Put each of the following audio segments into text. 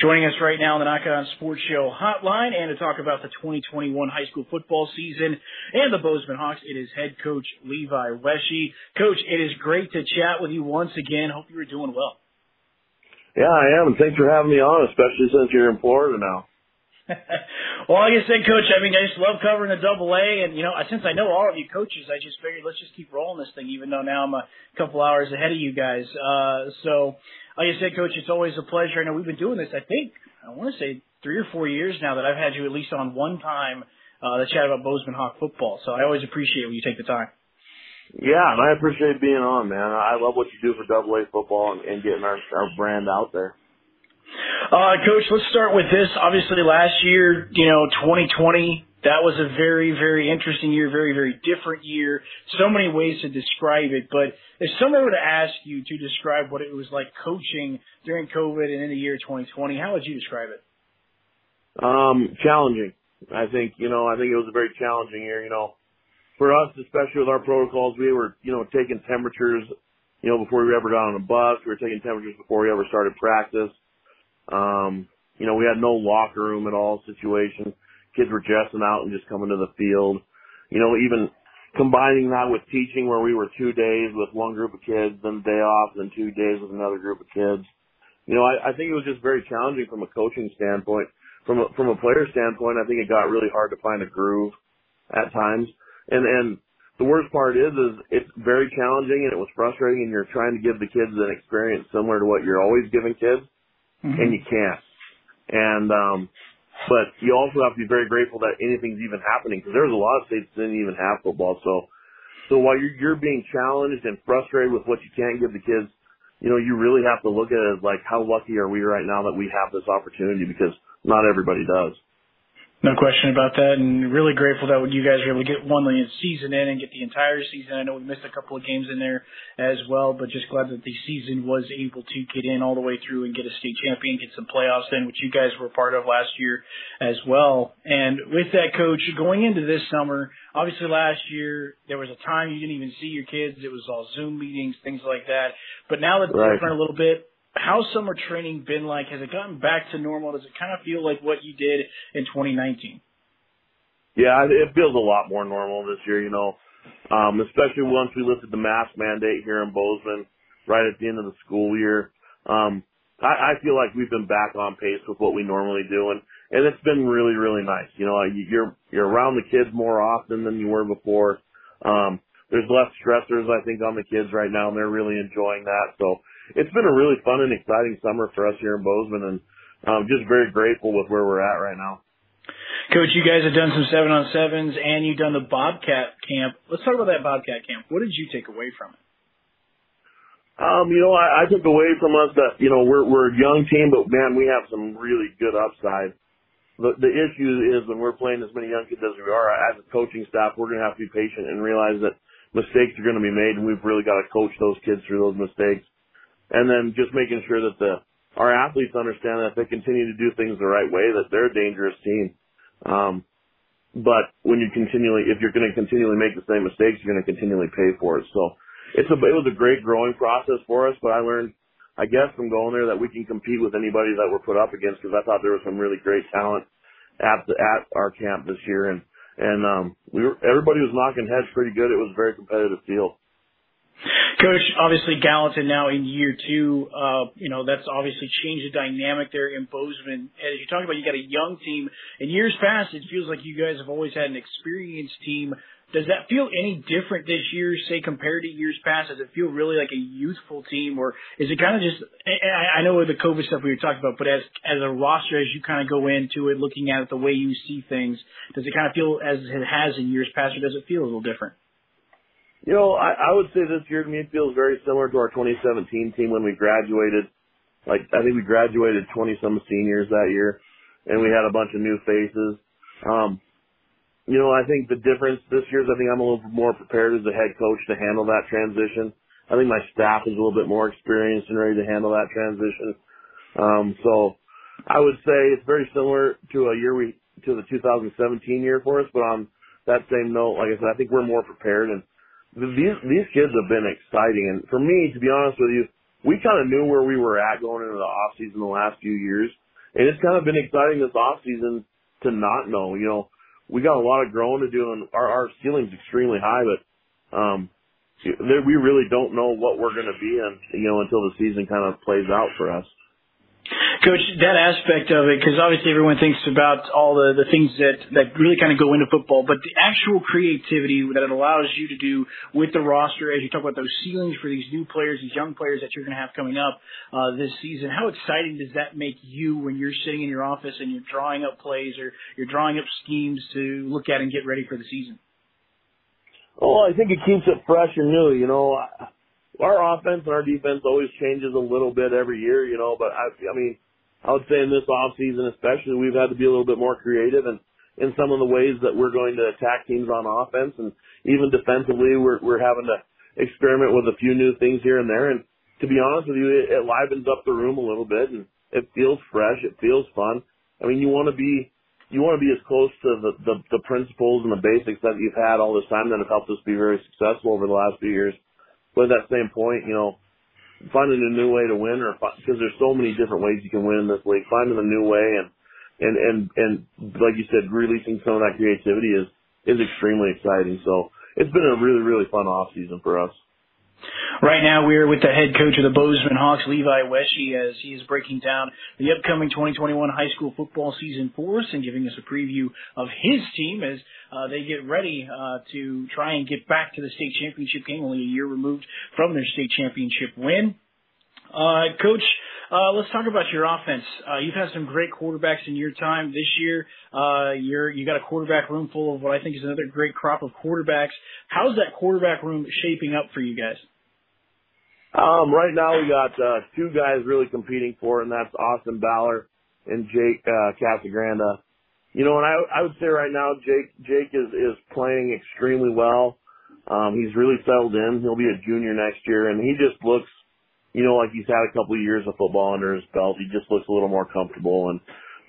Joining us right now on the Nach On Sports Show hotline and to talk about the 2021 high school football season and the Bozeman Hawks, it is head coach Levi Wesche. Coach, it is great to chat with you once again. Hope you are doing well. Yeah, I am, and thanks for having me on, especially since you're in Florida now. well, I said, Coach, I mean, I just love covering the Double A, and you know, since I know all of you coaches, I just figured let's just keep rolling this thing, even though now I'm a couple hours ahead of you guys. Uh, so like I said, Coach, it's always a pleasure. I know we've been doing this. I think I want to say three or four years now that I've had you at least on one time uh, to chat about Bozeman Hawk football. So I always appreciate when you take the time. Yeah, and I appreciate being on, man. I love what you do for Double A football and, and getting our our brand out there. Uh, Coach, let's start with this. Obviously, last year, you know, 2020 that was a very, very interesting year, very, very different year. So many ways to describe it. But if someone were to ask you to describe what it was like coaching during COVID and in the year 2020, how would you describe it? Um, challenging. I think, you know, I think it was a very challenging year, you know, for us, especially with our protocols, we were, you know, taking temperatures, you know, before we ever got on a bus. We were taking temperatures before we ever started practice. Um, you know, we had no locker room at all situation kids were dressing out and just coming to the field. You know, even combining that with teaching where we were two days with one group of kids, then day off, then two days with another group of kids. You know, I, I think it was just very challenging from a coaching standpoint. From a, from a player standpoint, I think it got really hard to find a groove at times. And, and the worst part is, is it's very challenging and it was frustrating and you're trying to give the kids an experience similar to what you're always giving kids mm-hmm. and you can't. And, um, but you also have to be very grateful that anything's even happening because there's a lot of states that didn't even have football. So, so while you're, you're being challenged and frustrated with what you can't give the kids, you know, you really have to look at it as like, how lucky are we right now that we have this opportunity because not everybody does. No question about that, and really grateful that you guys were able to get one season in and get the entire season. I know we missed a couple of games in there as well, but just glad that the season was able to get in all the way through and get a state champion, get some playoffs in, which you guys were part of last year as well. And with that, coach, going into this summer, obviously last year there was a time you didn't even see your kids; it was all Zoom meetings, things like that. But now that's right. different a little bit how's summer training been like? Has it gotten back to normal? Does it kind of feel like what you did in 2019? Yeah, it feels a lot more normal this year, you know, um, especially once we lifted the mask mandate here in Bozeman right at the end of the school year. Um, I, I feel like we've been back on pace with what we normally do, and and it's been really really nice. You know, you're you're around the kids more often than you were before. Um, there's less stressors, I think, on the kids right now, and they're really enjoying that. So it's been a really fun and exciting summer for us here in Bozeman, and I'm just very grateful with where we're at right now. Coach, you guys have done some seven on sevens, and you've done the Bobcat camp. Let's talk about that Bobcat camp. What did you take away from it? Um, you know, I, I took away from us that you know we're we're a young team, but man, we have some really good upside. The the issue is when we're playing as many young kids as we are, as a coaching staff, we're going to have to be patient and realize that mistakes are going to be made, and we've really got to coach those kids through those mistakes and then just making sure that the our athletes understand that if they continue to do things the right way, that they're a dangerous team. Um, but when you continually, if you're going to continually make the same mistakes, you're going to continually pay for it. So it's a, it was a great growing process for us, but I learned, I guess, from going there that we can compete with anybody that we're put up against because I thought there was some really great talent at the, at our camp this year, and and um, we were everybody was knocking heads pretty good. It was a very competitive field. Coach, obviously Gallatin now in year two, uh, you know, that's obviously changed the dynamic there in Bozeman. And As you talk about, you got a young team. In years past, it feels like you guys have always had an experienced team. Does that feel any different this year, say, compared to years past? Does it feel really like a youthful team, or is it kind of just? I know with the COVID stuff we were talking about, but as as a roster, as you kind of go into it, looking at it the way you see things, does it kind of feel as it has in years past, or does it feel a little different? You know, I, I would say this year to me feels very similar to our 2017 team when we graduated. Like I think we graduated 20 some seniors that year, and we had a bunch of new faces. Um, you know, I think the difference this year is I think I'm a little more prepared as a head coach to handle that transition. I think my staff is a little bit more experienced and ready to handle that transition. Um, so I would say it's very similar to a year we to the 2017 year for us, but on that same note, like I said, I think we're more prepared and these these kids have been exciting, and for me, to be honest with you, we kind of knew where we were at going into the off season the last few years, and it's kind of been exciting this off season to not know. You know, we got a lot of growing to do, and our our ceiling's extremely high, but um, we really don't know what we're going to be in, you know, until the season kind of plays out for us. Coach, that aspect of it, because obviously everyone thinks about all the, the things that, that really kind of go into football, but the actual creativity that it allows you to do with the roster, as you talk about those ceilings for these new players, these young players that you're going to have coming up uh, this season, how exciting does that make you when you're sitting in your office and you're drawing up plays or you're drawing up schemes to look at and get ready for the season? Oh, I think it keeps it fresh and new. You know, our offense and our defense always changes a little bit every year. You know, but I, I mean, I would say in this off season especially, we've had to be a little bit more creative and in some of the ways that we're going to attack teams on offense and even defensively, we're we're having to experiment with a few new things here and there. And to be honest with you, it, it livens up the room a little bit and it feels fresh. It feels fun. I mean, you want to be you want to be as close to the, the, the principles and the basics that you've had all this time that have helped us be very successful over the last few years. But at that same point, you know, finding a new way to win or because there's so many different ways you can win in this league, finding a new way and, and, and, and like you said, releasing some of that creativity is, is extremely exciting. So it's been a really, really fun off season for us. Right now, we're with the head coach of the Bozeman Hawks, Levi Wesche, as he is breaking down the upcoming 2021 high school football season for us and giving us a preview of his team as uh, they get ready uh, to try and get back to the state championship game, only a year removed from their state championship win. Uh, coach, uh, let's talk about your offense. Uh, you've had some great quarterbacks in your time this year. Uh, you're you got a quarterback room full of what I think is another great crop of quarterbacks. How's that quarterback room shaping up for you guys? Um, right now we got uh, two guys really competing for it, and that's Austin Baller and Jake uh, Casagranda. You know, and I I would say right now Jake Jake is is playing extremely well. Um, he's really settled in. He'll be a junior next year, and he just looks you know, like he's had a couple of years of football under his belt. He just looks a little more comfortable and,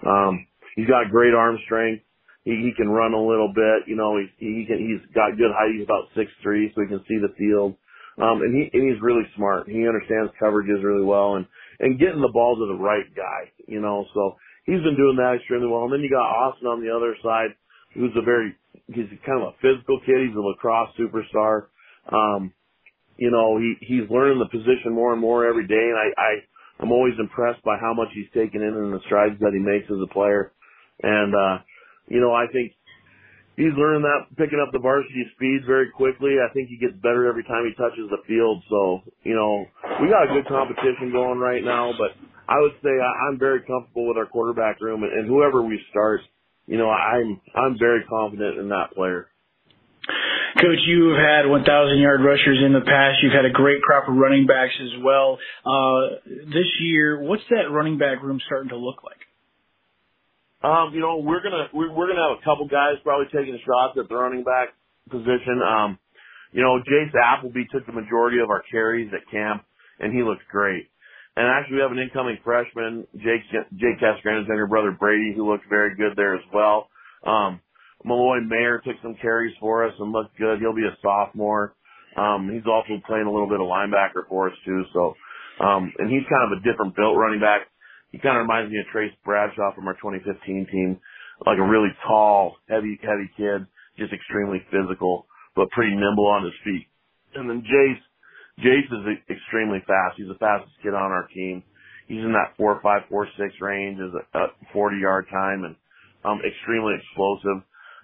um, he's got great arm strength. He, he can run a little bit, you know, he, he can, he's got good height. He's about six three, so he can see the field. Um, and he, and he's really smart. He understands coverages really well and, and getting the ball to the right guy, you know, so he's been doing that extremely well. And then you got Austin on the other side, who's a very, he's kind of a physical kid. He's a lacrosse superstar. Um, you know, he he's learning the position more and more every day, and I I I'm always impressed by how much he's taken in and the strides that he makes as a player. And uh, you know, I think he's learning that picking up the varsity speed very quickly. I think he gets better every time he touches the field. So, you know, we got a good competition going right now, but I would say I, I'm very comfortable with our quarterback room and, and whoever we start, you know, I'm I'm very confident in that player. Coach, you've had 1,000 yard rushers in the past. You've had a great crop of running backs as well. Uh, this year, what's that running back room starting to look like? Um, you know, we're gonna we're, we're gonna have a couple guys probably taking shots at the running back position. Um, you know, Jace Appleby took the majority of our carries at camp, and he looks great. And actually, we have an incoming freshman, Jake Jake Casagranda's younger brother Brady, who looks very good there as well. Um, Malloy Mayer took some carries for us and looked good. He'll be a sophomore. Um, he's also playing a little bit of linebacker for us too. So, um, and he's kind of a different built running back. He kind of reminds me of Trace Bradshaw from our 2015 team, like a really tall, heavy, heavy kid, just extremely physical, but pretty nimble on his feet. And then Jace, Jace is extremely fast. He's the fastest kid on our team. He's in that four five four six range as a, a 40 yard time and um, extremely explosive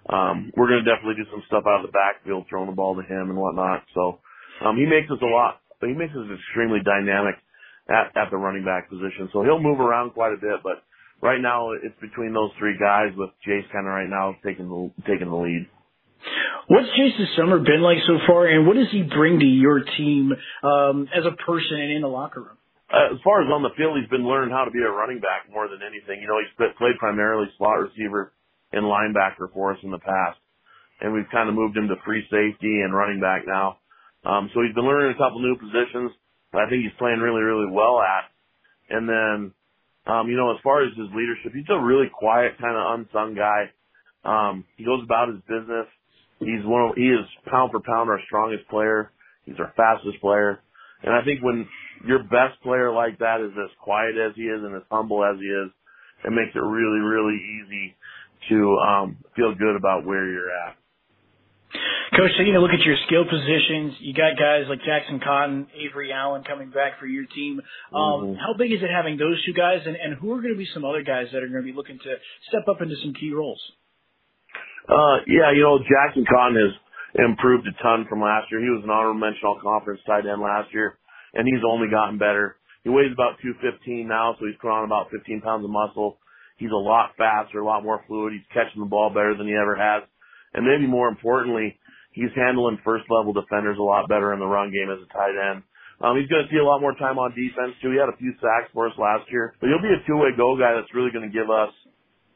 um, we're going to definitely do some stuff out of the backfield, throwing the ball to him and whatnot. So, um, he makes us a lot, But he makes us extremely dynamic at, at the running back position. So he'll move around quite a bit, but right now it's between those three guys with Jace kind of right now taking the, taking the lead. What's Jace's summer been like so far, and what does he bring to your team um, as a person and in the locker room? Uh, as far as on the field, he's been learning how to be a running back more than anything. You know, he's played primarily slot receiver and linebacker for us in the past. And we've kind of moved him to free safety and running back now. Um, so he's been learning a couple new positions that I think he's playing really, really well at. And then, um, you know, as far as his leadership, he's a really quiet, kind of unsung guy. Um, he goes about his business. He's one of, he is pound for pound our strongest player. He's our fastest player. And I think when your best player like that is as quiet as he is and as humble as he is, it makes it really, really easy to um, feel good about where you're at. Coach, taking a look at your skill positions, you got guys like Jackson Cotton, Avery Allen coming back for your team. Um, mm-hmm. How big is it having those two guys, and, and who are going to be some other guys that are going to be looking to step up into some key roles? Uh, yeah, you know, Jackson Cotton has improved a ton from last year. He was an honorable mention all conference tight end last year, and he's only gotten better. He weighs about 215 now, so he's put on about 15 pounds of muscle. He's a lot faster, a lot more fluid. He's catching the ball better than he ever has. And maybe more importantly, he's handling first level defenders a lot better in the run game as a tight end. Um, he's going to see a lot more time on defense too. He had a few sacks for us last year, but he'll be a two-way go guy that's really going to give us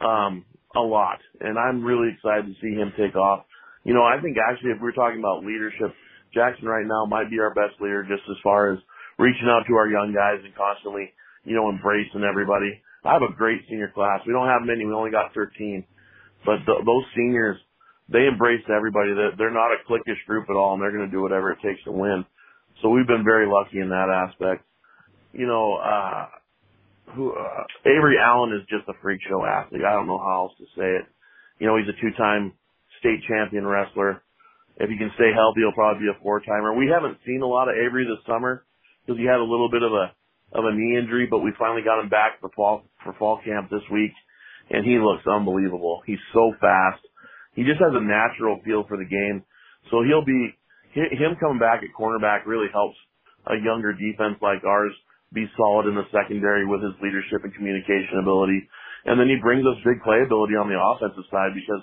um, a lot. And I'm really excited to see him take off. You know, I think actually if we're talking about leadership, Jackson right now might be our best leader just as far as reaching out to our young guys and constantly, you know, embracing everybody. I have a great senior class. We don't have many. We only got 13, but th- those seniors they embrace everybody. That they're not a cliquish group at all, and they're going to do whatever it takes to win. So we've been very lucky in that aspect. You know, uh, who uh, Avery Allen is just a freak show athlete. I don't know how else to say it. You know, he's a two-time state champion wrestler. If he can stay healthy, he'll probably be a four-timer. We haven't seen a lot of Avery this summer because he had a little bit of a of a knee injury, but we finally got him back for fall for fall camp this week, and he looks unbelievable. He's so fast he just has a natural feel for the game. So he'll be him coming back at cornerback really helps a younger defense like ours be solid in the secondary with his leadership and communication ability. And then he brings us big playability on the offensive side because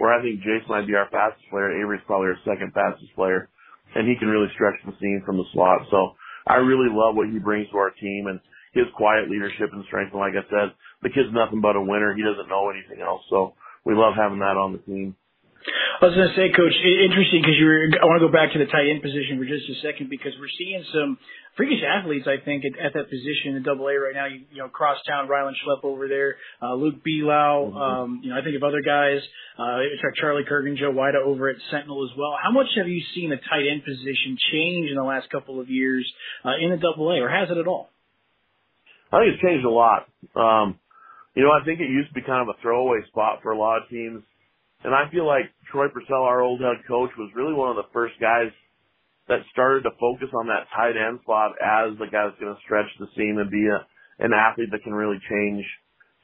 where I think Jason might be our fastest player, Avery's probably our second fastest player, and he can really stretch the seam from the slot. So I really love what he brings to our team and his quiet leadership and strength. And like I said, the kid's nothing but a winner. He doesn't know anything else. So we love having that on the team. I was going to say, Coach, interesting because you were. I want to go back to the tight end position for just a second because we're seeing some freakish athletes. I think at, at that position in Double A right now. You, you know, crosstown Rylan Schlepp over there, uh, Luke Belau. Mm-hmm. Um, you know, I think of other guys. Uh, Charlie Kurgan, Joe Wida over at Sentinel as well. How much have you seen the tight end position change in the last couple of years uh, in the Double A, or has it at all? I think it's changed a lot. Um, you know, I think it used to be kind of a throwaway spot for a lot of teams. And I feel like Troy Purcell, our old head coach, was really one of the first guys that started to focus on that tight end spot as the guy that's going to stretch the seam and be a, an athlete that can really change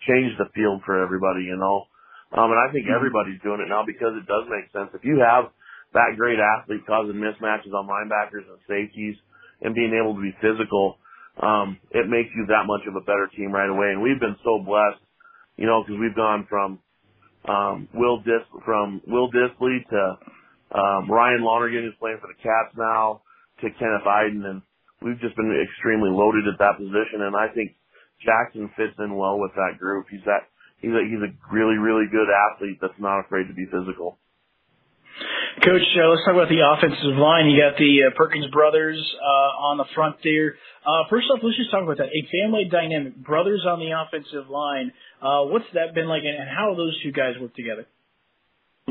change the field for everybody, you know. Um, and I think mm-hmm. everybody's doing it now because it does make sense. If you have that great athlete causing mismatches on linebackers and safeties and being able to be physical, um, it makes you that much of a better team right away. And we've been so blessed, you know, because we've gone from um, Will Dis from Will Dissly to um, Ryan Lonergan, who's playing for the Cats now, to Kenneth Eiden, and we've just been extremely loaded at that position. And I think Jackson fits in well with that group. He's that he's a he's a really really good athlete that's not afraid to be physical. Coach, uh, let's talk about the offensive line. You got the uh, Perkins brothers uh, on the front there. Uh, first off, let's just talk about that. A family dynamic, brothers on the offensive line. Uh, what's that been like, and, how those two guys work together?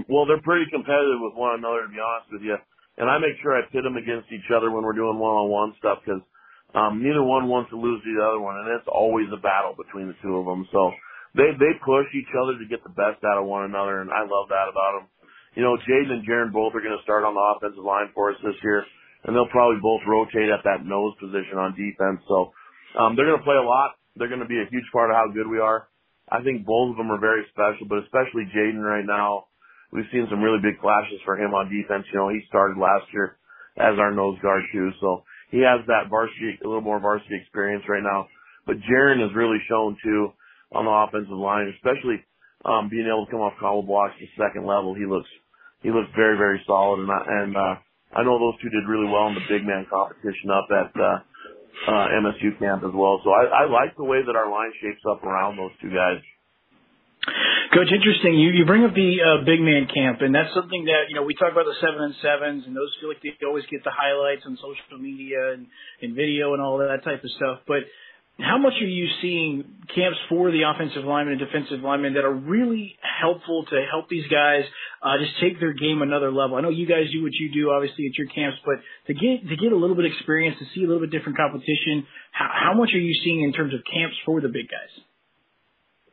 Well, they're pretty competitive with one another, to be honest with you. And I make sure I pit them against each other when we're doing one-on-one stuff because um, neither one wants to lose to the other one, and it's always a battle between the two of them. So they they push each other to get the best out of one another, and I love that about them you know, Jaden and Jaron both are going to start on the offensive line for us this year, and they'll probably both rotate at that nose position on defense. So um, they're going to play a lot. They're going to be a huge part of how good we are. I think both of them are very special, but especially Jaden right now. We've seen some really big flashes for him on defense. You know, he started last year as our nose guard too, so he has that varsity, a little more varsity experience right now. But Jaron has really shown too on the offensive line, especially um, being able to come off combo blocks to second level. He looks he looked very, very solid. And, I, and, uh, I know those two did really well in the big man competition up at, uh, uh, MSU camp as well. So I, I like the way that our line shapes up around those two guys. Coach, interesting. You you bring up the uh, big man camp, and that's something that you know we talk about the seven and sevens, and those feel like they always get the highlights on social media and, and video and all that type of stuff. But how much are you seeing camps for the offensive linemen and defensive linemen that are really helpful to help these guys uh, just take their game another level? I know you guys do what you do, obviously, at your camps, but to get to get a little bit of experience, to see a little bit different competition, how, how much are you seeing in terms of camps for the big guys?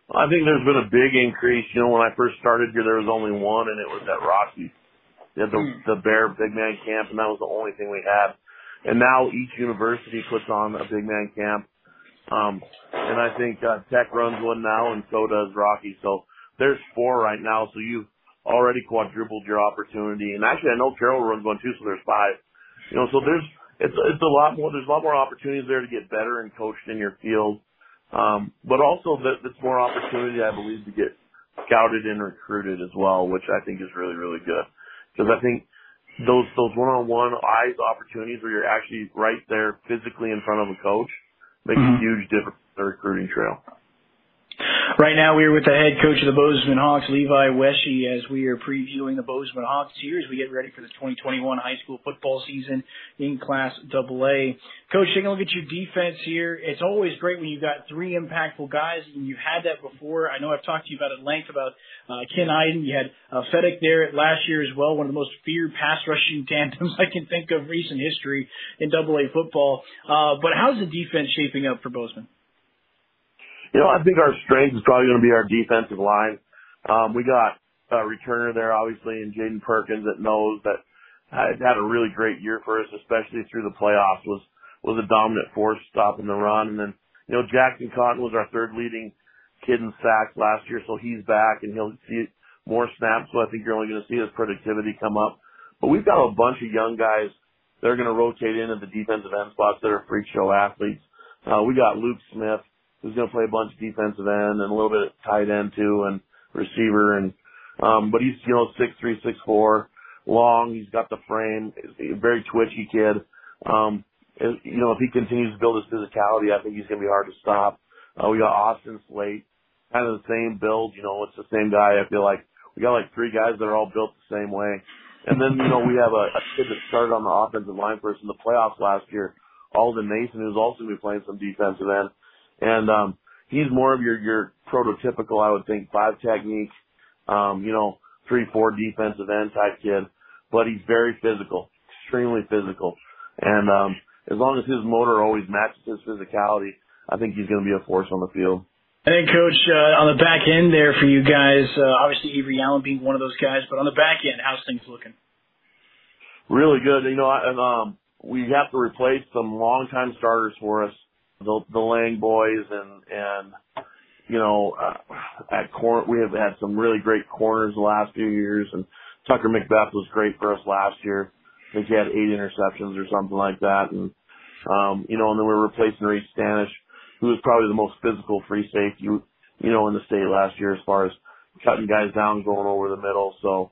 I think there's been a big increase. You know, when I first started here, there was only one, and it was at Rocky. They had the, mm. the Bear Big Man Camp, and that was the only thing we had. And now each university puts on a Big Man Camp. Um, and I think uh, Tech runs one now, and so does Rocky. So there's four right now. So you've already quadrupled your opportunity. And actually, I know Carroll runs one too, so there's five. You know, so there's it's it's a lot more. There's a lot more opportunities there to get better and coached in your field. Um, but also that it's more opportunity, I believe, to get scouted and recruited as well, which I think is really, really good. Because I think those those one-on-one eyes opportunities where you're actually right there physically in front of a coach make mm-hmm. a huge difference in the recruiting trail. Right now, we are with the head coach of the Bozeman Hawks, Levi Wesche, as we are previewing the Bozeman Hawks here as we get ready for the 2021 high school football season in Class AA. Coach, taking a look at your defense here, it's always great when you've got three impactful guys, and you've had that before. I know I've talked to you about at length about uh, Ken Eiden. You had uh, Fedek there last year as well, one of the most feared pass rushing tandems I can think of recent history in AA football. Uh, but how's the defense shaping up for Bozeman? You know, I think our strength is probably going to be our defensive line. Um, we got a returner there, obviously, in Jaden Perkins that knows that had, had a really great year for us, especially through the playoffs. Was was a dominant force stopping the run, and then you know Jackson Cotton was our third leading kid in sacks last year, so he's back and he'll see more snaps. So I think you're only going to see his productivity come up. But we've got a bunch of young guys that are going to rotate into the defensive end spots that are freak show athletes. Uh, we got Luke Smith, who's going to play a bunch of defensive end and a little bit of tight end too and receiver and um but he's you know six three six four long he's got the frame he's a very twitchy kid. Um and, you know if he continues to build his physicality I think he's going to be hard to stop. Uh, we got Austin Slate kind of the same build you know it's the same guy I feel like. We got like three guys that are all built the same way. And then you know we have a, a kid that started on the offensive line us in the playoffs last year Alden Mason who's also going to be playing some defensive end and um, he's more of your your prototypical, I would think, five technique, um, you know, three four defensive end type kid. But he's very physical, extremely physical, and um, as long as his motor always matches his physicality, I think he's going to be a force on the field. And then, Coach, uh, on the back end there for you guys, uh, obviously Avery Allen being one of those guys, but on the back end, how's things looking? Really good. You know, and um, we have to replace some longtime starters for us the the Lang boys and and you know uh, at corner we have had some really great corners the last few years and Tucker McBeth was great for us last year. I think he had eight interceptions or something like that and um you know and then we're replacing Reese Stanish who was probably the most physical free safety you know in the state last year as far as cutting guys down going over the middle. So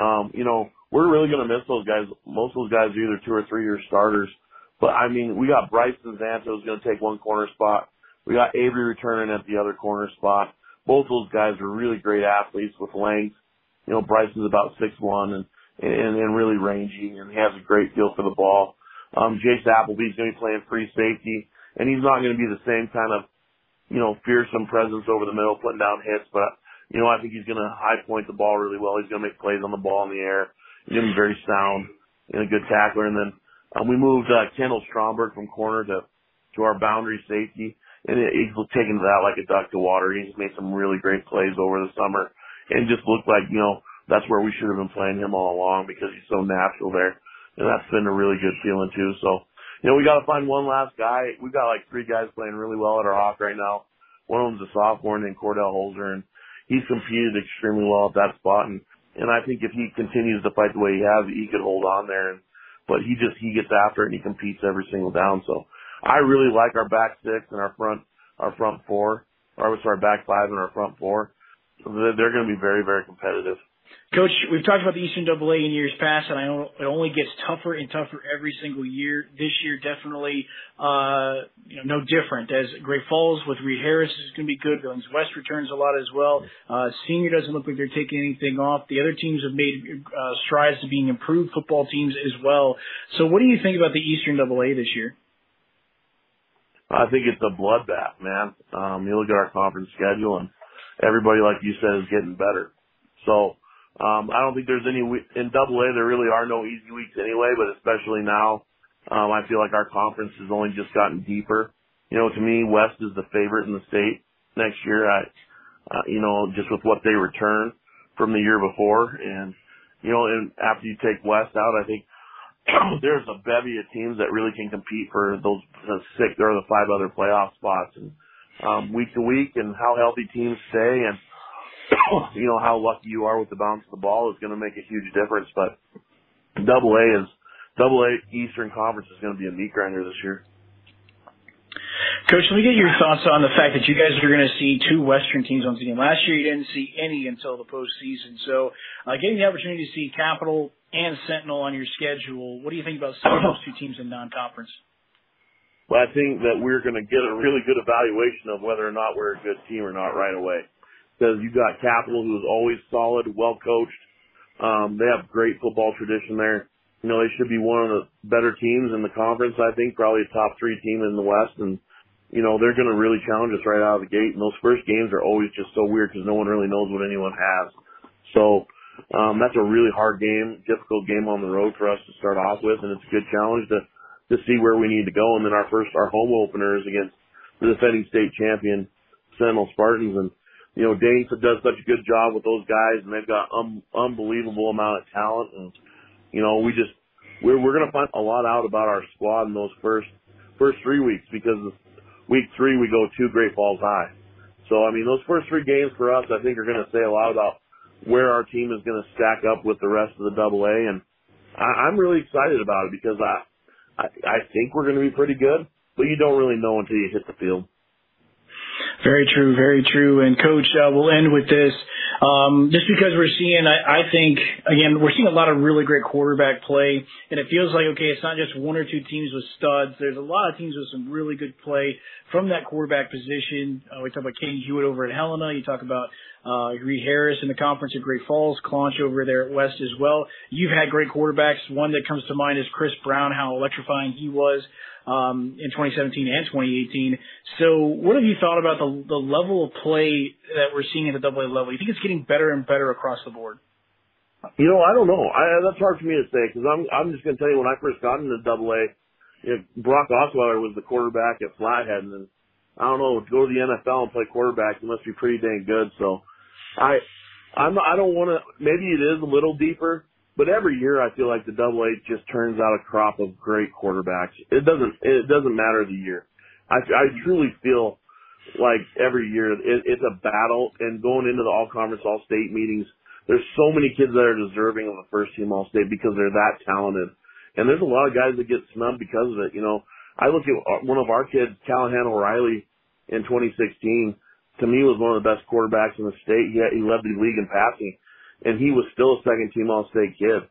um you know we're really going to miss those guys. Most of those guys are either two or three year starters but I mean, we got Bryson Zanto who's going to take one corner spot. We got Avery returning at the other corner spot. Both those guys are really great athletes with length. You know, Bryson's about six one and, and and really rangy, and he has a great feel for the ball. Um, Jace Appleby's going to be playing free safety, and he's not going to be the same kind of, you know, fearsome presence over the middle, putting down hits. But you know, I think he's going to high point the ball really well. He's going to make plays on the ball in the air. He's going to be very sound and a good tackler. And then um, we moved uh, Kendall Stromberg from corner to to our boundary safety, and he's taken to that like a duck to water. He's made some really great plays over the summer, and just looked like you know that's where we should have been playing him all along because he's so natural there, and that's been a really good feeling too. So, you know, we got to find one last guy. We've got like three guys playing really well at our Hawk right now. One of them's a sophomore named Cordell Holzer, and he's competed extremely well at that spot. And and I think if he continues to fight the way he has, he could hold on there and but he just he gets after it and he competes every single down. So I really like our back six and our front our front four, or sorry, back five and our front four. They're, they're going to be very very competitive. Coach, we've talked about the Eastern AA in years past, and I know it only gets tougher and tougher every single year. This year, definitely, uh, you know, no different. As Great Falls with Reed Harris is going to be good. Billings West returns a lot as well. Uh, senior doesn't look like they're taking anything off. The other teams have made uh, strides to being improved football teams as well. So, what do you think about the Eastern AA this year? I think it's a bloodbath, man. Um, you look at our conference schedule, and everybody, like you said, is getting better. So um, I don't think there's any in Double A. There really are no easy weeks anyway, but especially now, um, I feel like our conference has only just gotten deeper. You know, to me, West is the favorite in the state next year. I, uh, you know, just with what they return from the year before. And, you know, and after you take West out, I think there's a bevy of teams that really can compete for those the six or the five other playoff spots. And, um, week to week and how healthy teams stay and, you know, how lucky you are with the bounce of the ball is going to make a huge difference. But double A is, double A Eastern Conference is going to be a meat grinder this year. Coach, let me get your thoughts on the fact that you guys are going to see two Western teams on the team. Last year, you didn't see any until the postseason. So, uh, getting the opportunity to see Capital and Sentinel on your schedule, what do you think about seeing those two teams in non-conference? Well, I think that we're going to get a really good evaluation of whether or not we're a good team or not right away. Because you got Capital, who is always solid, well coached. Um, they have great football tradition there. You know, they should be one of the better teams in the conference. I think probably a top three team in the West, and you know, they're going to really challenge us right out of the gate. And those first games are always just so weird because no one really knows what anyone has. So, um, that's a really hard game, difficult game on the road for us to start off with. And it's a good challenge to, to see where we need to go. And then our first, our home opener is against the defending state champion, Sentinel Spartans. And, you know, Dane does such a good job with those guys and they've got um, unbelievable amount of talent. And, you know, we just, we're, we're to find a lot out about our squad in those first, first three weeks because week three we go to Great Falls High. So I mean, those first three games for us, I think, are to say a lot about where our team is to stack up with the rest of the Double A, and I, I'm really excited about it because I, I I think we're to be pretty good, but you don't really know until you hit the field. Very true, very true. And coach, uh, we'll end with this. Um, just because we're seeing, I, I think, again, we're seeing a lot of really great quarterback play, and it feels like, okay, it's not just one or two teams with studs. There's a lot of teams with some really good play from that quarterback position. Uh, we talk about Katie Hewitt over at Helena. You talk about uh, Reed Harris in the conference at Great Falls, Clonch over there at West as well. You've had great quarterbacks. One that comes to mind is Chris Brown, how electrifying he was um, in 2017 and 2018. So, what have you thought about the the level of play that we're seeing at the Double A level? You think it's getting better and better across the board? You know, I don't know. I, that's hard for me to say because I'm I'm just going to tell you when I first got into Double A, you Brock Osweiler was the quarterback at Flathead, and then, I don't know to go to the NFL and play quarterback, you must be pretty dang good. So, I I'm I don't want to. Maybe it is a little deeper, but every year I feel like the double A just turns out a crop of great quarterbacks. It doesn't, it doesn't matter the year. I, I truly feel like every year it, it's a battle and going into the all conference, all state meetings, there's so many kids that are deserving of a first team all state because they're that talented. And there's a lot of guys that get snubbed because of it. You know, I look at uh, one of our kids, Callahan O'Reilly in 2016, to me was one of the best quarterbacks in the state. He, he led the league in passing and he was still a second team All State kid.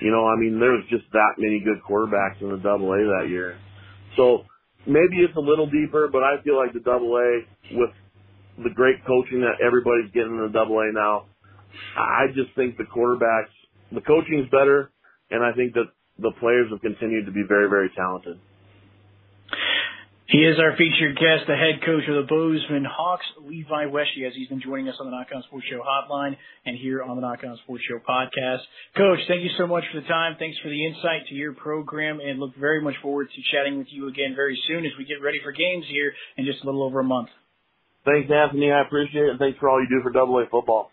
You know, I mean, there was just that many good quarterbacks in the Double A that year. So maybe it's a little deeper, but I feel like the Double A with the great coaching that everybody's getting in the Double A now, I just think the quarterbacks, the coaching's better, and I think that the players have continued to be very, very talented. He is our featured guest, the head coach of the Bozeman Hawks, Levi Wesche, as he's been joining us on the On Sports Show hotline and here on the On Sports Show podcast. Coach, thank you so much for the time. Thanks for the insight to your program and look very much forward to chatting with you again very soon as we get ready for games here in just a little over a month. Thanks, Anthony. I appreciate it. And thanks for all you do for Double A football.